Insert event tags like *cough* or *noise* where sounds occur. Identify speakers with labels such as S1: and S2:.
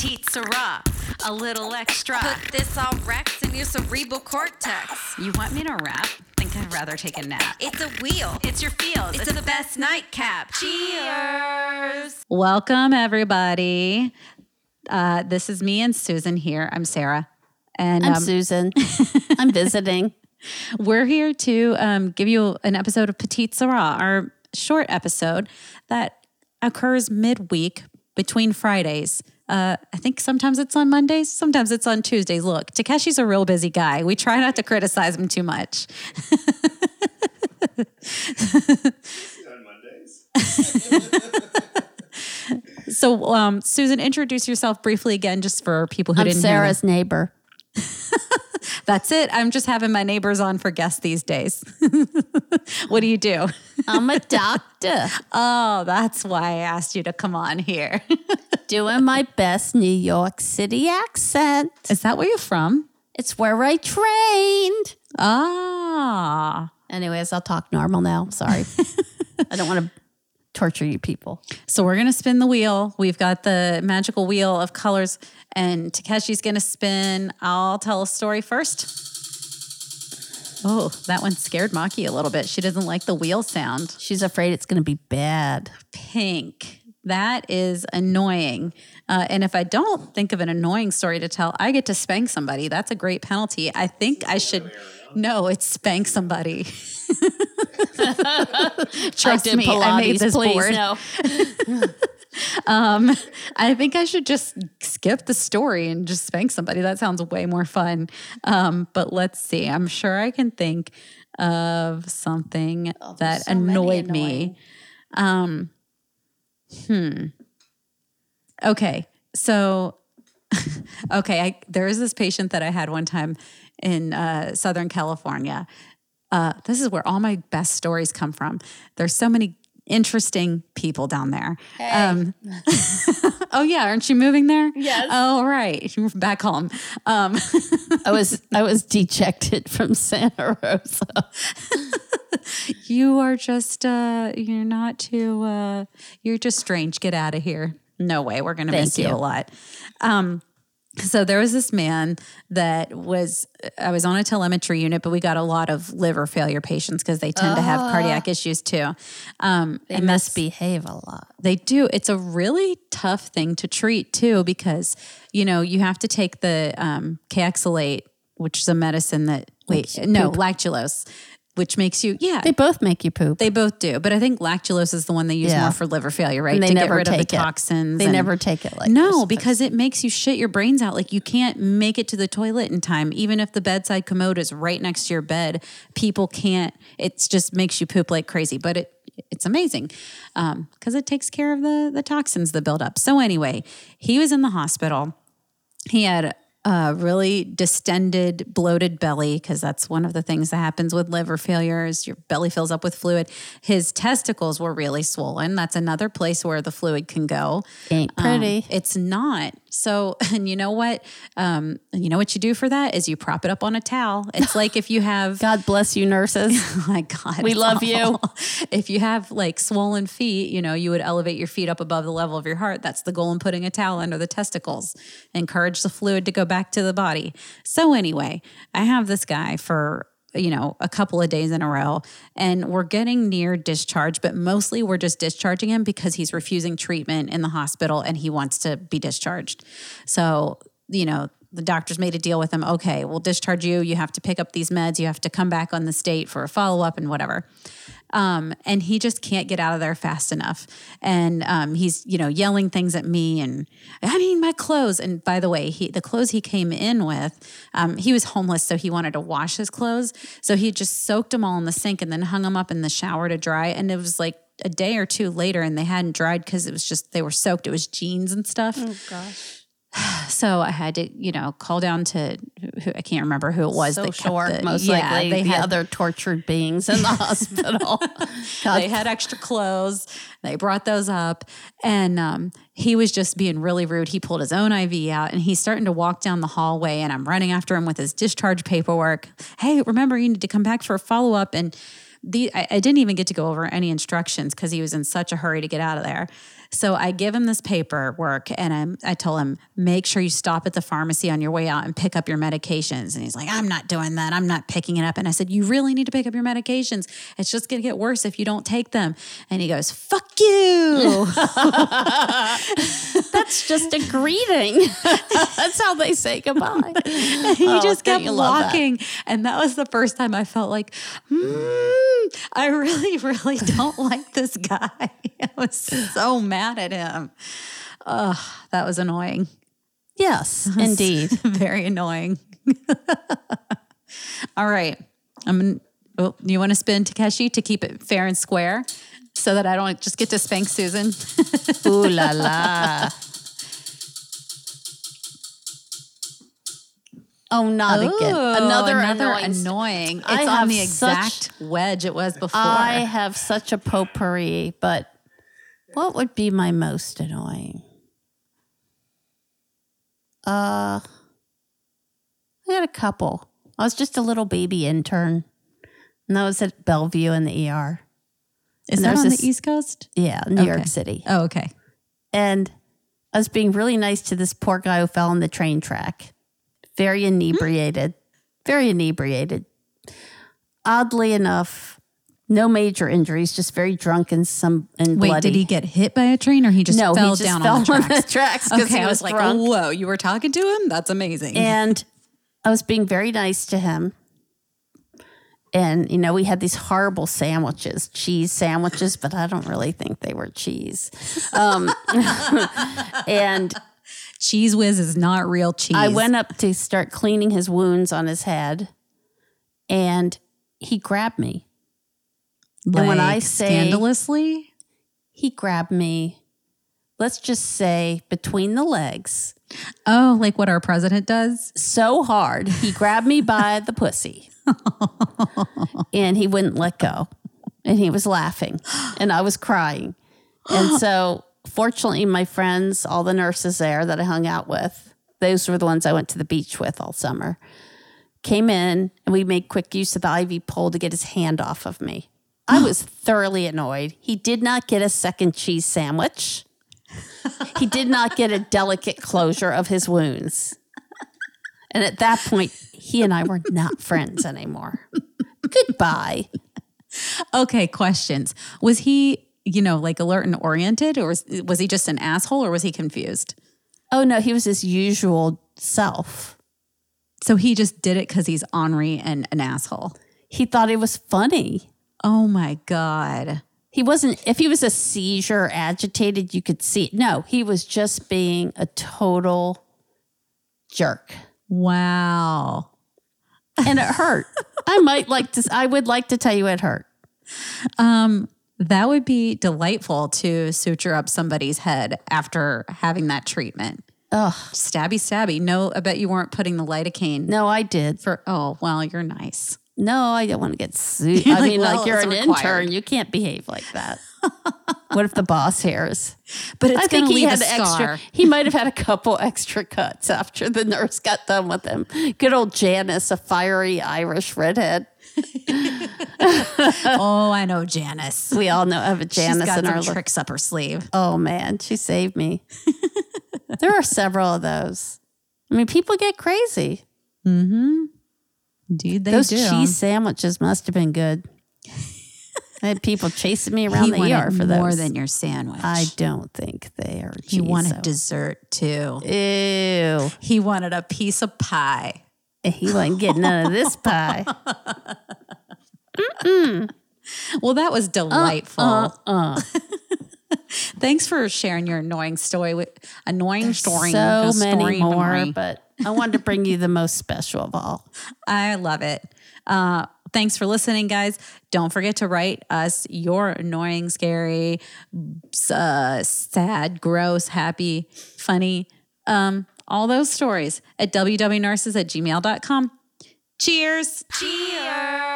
S1: petite Syrah, a little extra.
S2: Put this on Rex and your cerebral cortex.
S1: You want me to rap? Think I'd rather take a nap.
S2: It's a wheel.
S1: It's your feels.
S2: It's, the best nightcap.
S1: Cheers. Welcome, everybody. Uh, this is me and Susan here. I'm Sarah. And
S3: I'm
S1: um,
S3: Susan. *laughs* I'm visiting.
S1: we're here to um, give you an episode of Petite Sarah, our short episode that occurs midweek between Fridays. Uh, I think sometimes it's on Mondays, sometimes it's on Tuesdays. Look, Takeshi's a real busy guy. We try not to criticize him too much.
S4: on Mondays. *laughs*
S1: So, um, Susan, introduce yourself briefly again, just for people who
S3: I'm
S1: didn't know.
S3: Sarah's neighbor. *laughs*
S1: That's it. I'm just having my neighbors on for guests these days. *laughs* what do you do?
S3: I'm a doctor
S1: Oh, that's why I asked you to come on here.
S3: Doing my best New York City accent.
S1: Is that where you're from?
S3: It's where I trained.
S1: Ah.
S3: Anyways, I'll talk normal now. Sorry. *laughs* I don't want to torture you people.
S1: So we're gonna spin the wheel. We've got the magical wheel of colors, and Takeshi's gonna spin. I'll tell a story first. Oh, that one scared Maki a little bit. She doesn't like the wheel sound.
S3: She's afraid it's going to be bad.
S1: Pink. That is annoying. Uh, and if I don't think of an annoying story to tell, I get to spank somebody. That's a great penalty. I think I should. No, it's spank somebody. *laughs* Trust
S3: I did
S1: me, I made
S3: Pilates,
S1: this
S3: please.
S1: board.
S3: No. *laughs*
S1: Um, I think I should just skip the story and just spank somebody. That sounds way more fun. Um, but let's see. I'm sure I can think of something
S3: Oh,
S1: that
S3: so
S1: annoyed me. Um, hmm. Okay. So, *laughs* okay. I, there is this patient that I had one time in uh, Southern California. Uh, this is where all my best stories come from. There's so many interesting people down there. Um, *laughs* oh yeah, aren't you moving there?
S3: Yes.
S1: Oh right, you're back home. Um, *laughs*
S3: I was I was dejected from Santa Rosa. *laughs*
S1: you are just uh, you're not too uh, you're just strange. Get out of here. No way. We're gonna
S3: Thank
S1: miss you.
S3: you.
S1: a lot. Um, so there was this man that was I was on a telemetry unit, but we got a lot of liver failure patients because they tend to have cardiac issues too. Um,
S3: They
S1: and
S3: must behave a lot.
S1: They do. It's a really tough thing to treat too, because you know you have to take the um, Kayexalate, which is a medicine that wait, no, lactulose, which makes you yeah.
S3: They both make you poop.
S1: They both do, but I think lactulose is the one they use
S3: Yeah.
S1: more for liver failure, right?
S3: And they
S1: to
S3: never
S1: get rid of the
S3: it.
S1: toxins.
S3: They never take it like
S1: no, because it makes you shit your brains out. Like you can't make it to the toilet in time, even if the bedside commode is right next to your bed. People can't. It just makes you poop like crazy, but it it's amazing um, because it takes care of the the toxins that build up. So anyway, he was in the hospital. He had a really distended, bloated belly because that's one of the things that happens with liver failure is your belly fills up with fluid. His testicles were really swollen. That's another place where the fluid can go.
S3: Ain't
S1: Um,
S3: pretty.
S1: it's not. So, *laughs* and you know what? Um, you know what you do for that is you prop it up on a towel. It's like if you have *laughs*
S3: God bless you, nurses. *laughs*
S1: Oh my God.
S3: We love you.
S1: If you have like swollen feet, you know, you would elevate your feet up above the level of your heart. That's the goal in putting a towel under the testicles. Encourage the fluid to go back to the body. So, anyway, I have this guy for, you know, a couple of days in a row, and we're getting near discharge, but mostly we're just discharging him because he's refusing treatment in the hospital and he wants to be discharged. So, you know, the doctors made a deal with him. Okay, we'll discharge you. You have to pick up these meds. You have to come back on the state for a follow up and whatever. Um, and he just can't get out of there fast enough. And um, he's, you know, yelling things at me and I need my clothes. And by the way, he the clothes he came in with, um, he was homeless, so he wanted to wash his clothes. So he just soaked them all in the sink and then hung them up in the shower to dry. And it was like a day or two later, and they hadn't dried because it was just they were soaked. It was jeans and stuff.
S3: Oh gosh.
S1: So I had to, you know, call down to who I can't remember who it was. that
S3: Social work,
S1: the-
S3: most
S1: yeah,
S3: likely.
S1: They
S3: the
S1: had,
S3: other tortured beings in the *laughs* hospital. *laughs*
S1: They had extra clothes. They brought those up, and um, he was just being really rude. He pulled his own IV out, and he's starting to walk down the hallway, and I'm running after him with his discharge paperwork. Hey, remember you need to come back for a follow up, and the I, I didn't even get to go over any instructions because he was in such a hurry to get out of there. So I give him this paperwork and I'm, I told him, make sure you stop at the pharmacy on your way out and pick up your medications. And he's like, I'm not doing that. I'm not picking it up. And I said, You really need to pick up your medications. It's just going to get worse if you don't take them. And he goes, Fuck you. *laughs*
S3: That's just a greeting. *laughs* That's how they say goodbye. *laughs*
S1: he
S3: Oh,
S1: just kept
S3: love that?
S1: walking. And that was the first time I felt like, hmm, *laughs* I really, really don't like this guy. *laughs* I was so mad at him. Ugh, that was annoying.
S3: Yes, indeed. *laughs*
S1: Very annoying. All right. I'm oh, you want to spin Takeshi to keep it fair and square so that I don't just get to spank Susan?
S3: Ooh la la. Oh, not again. Another,
S1: another
S3: annoying.
S1: annoying. It's
S3: I
S1: on the
S3: such-
S1: exact wedge it was before.
S3: I have such a potpourri, but what would be my most annoying? Uh, I had a couple. I was just a little baby intern, and that was at Bellevue in the ER.
S1: Is
S3: and
S1: that on
S3: this-
S1: the East Coast?
S3: Yeah, New
S1: Okay.
S3: York City.
S1: Oh, okay.
S3: And I was being really nice to this poor guy who fell on the train track. Very inebriated. Very inebriated. Oddly enough, no major injuries, just very drunk and some and
S1: Wait,
S3: bloody.
S1: did he get hit by a train or he just
S3: no,
S1: fell
S3: he just
S1: down
S3: fell
S1: on the tracks?
S3: tracks 'cause
S1: okay, I was like,
S3: drunk.
S1: whoa, you were talking to him? That's amazing.
S3: And I was being very nice to him. And, you know, we had these horrible sandwiches, cheese sandwiches, but I don't really think they were cheese. Um, *laughs* and
S1: Cheez Whiz is not real cheese.
S3: I went up to start cleaning his wounds on his head, and he grabbed me. and when I say-
S1: scandalously,
S3: He grabbed me, let's just say between the legs,
S1: oh, like what our president does.
S3: so hard. He grabbed me by the pussy *laughs* and he wouldn't let go. And he was laughing and I was crying. And so, fortunately, my friends, all the nurses there that I hung out with, those were the ones I went to the beach with all summer, came in and we made quick use of the IV pole to get his hand off of me. I *gasps* was thoroughly annoyed. He did not get a second cheese sandwich. He did not get a delicate closure of his wounds. And at that point, he and I were not friends anymore. Goodbye. *laughs*
S1: Okay, questions. Was he, you know, like alert and oriented, or was, was he just an asshole, or was he confused?
S3: Oh no, he was his usual self.
S1: So he just did it because he's ornery and an asshole.
S3: He thought it was funny.
S1: Oh my God.
S3: He wasn't, if he was a seizure agitated, you could see it. No, he was just being a total jerk.
S1: Wow.
S3: And it hurt. *laughs* I might like to, I would like to tell you it hurt.
S1: Um, that would be delightful to suture up somebody's head after having that treatment.
S3: Ugh.
S1: Stabby, stabby. No, I bet you weren't putting the lidocaine
S3: No, I did.
S1: for. Oh, well, you're nice.
S3: No, I don't want to get sued. *laughs* I
S1: like,
S3: mean,
S1: well,
S3: like you're an
S1: required.
S3: intern. You can't behave like that. *laughs* what if the boss hears?
S1: But it's
S3: I think he had
S1: a
S3: extra. He might have had a couple extra cuts after the nurse got done with him. Good old Janice, a fiery Irish redhead. *laughs*
S1: oh, I know Janice.
S3: We all know of a Janice
S1: She's got
S3: in
S1: some
S3: our.
S1: tricks up her sleeve.
S3: oh man, she saved me. *laughs* there are several of those. I mean, people get crazy.
S1: Indeed, they
S3: Those
S1: do.
S3: cheese sandwiches must have been good. I had people chasing me around
S1: he
S3: the ER for those.
S1: more than your sandwich.
S3: I don't think they are.
S1: he wanted
S3: though.
S1: dessert too.
S3: Ew.
S1: He wanted a piece of pie.
S3: He wasn't getting none of this pie. *laughs*
S1: Well, that was delightful.
S3: Uh, *laughs*
S1: Thanks for sharing your annoying story. With, annoying story.
S3: so
S1: the story
S3: many more,
S1: memory.
S3: but I wanted to bring you the most special of all. *laughs*
S1: I love it. Uh, thanks for listening, guys. Don't forget to write us your annoying, scary, uh, sad, gross, happy, funny, um, all those stories at wwnurses at gmail.com. Cheers.
S2: Cheers.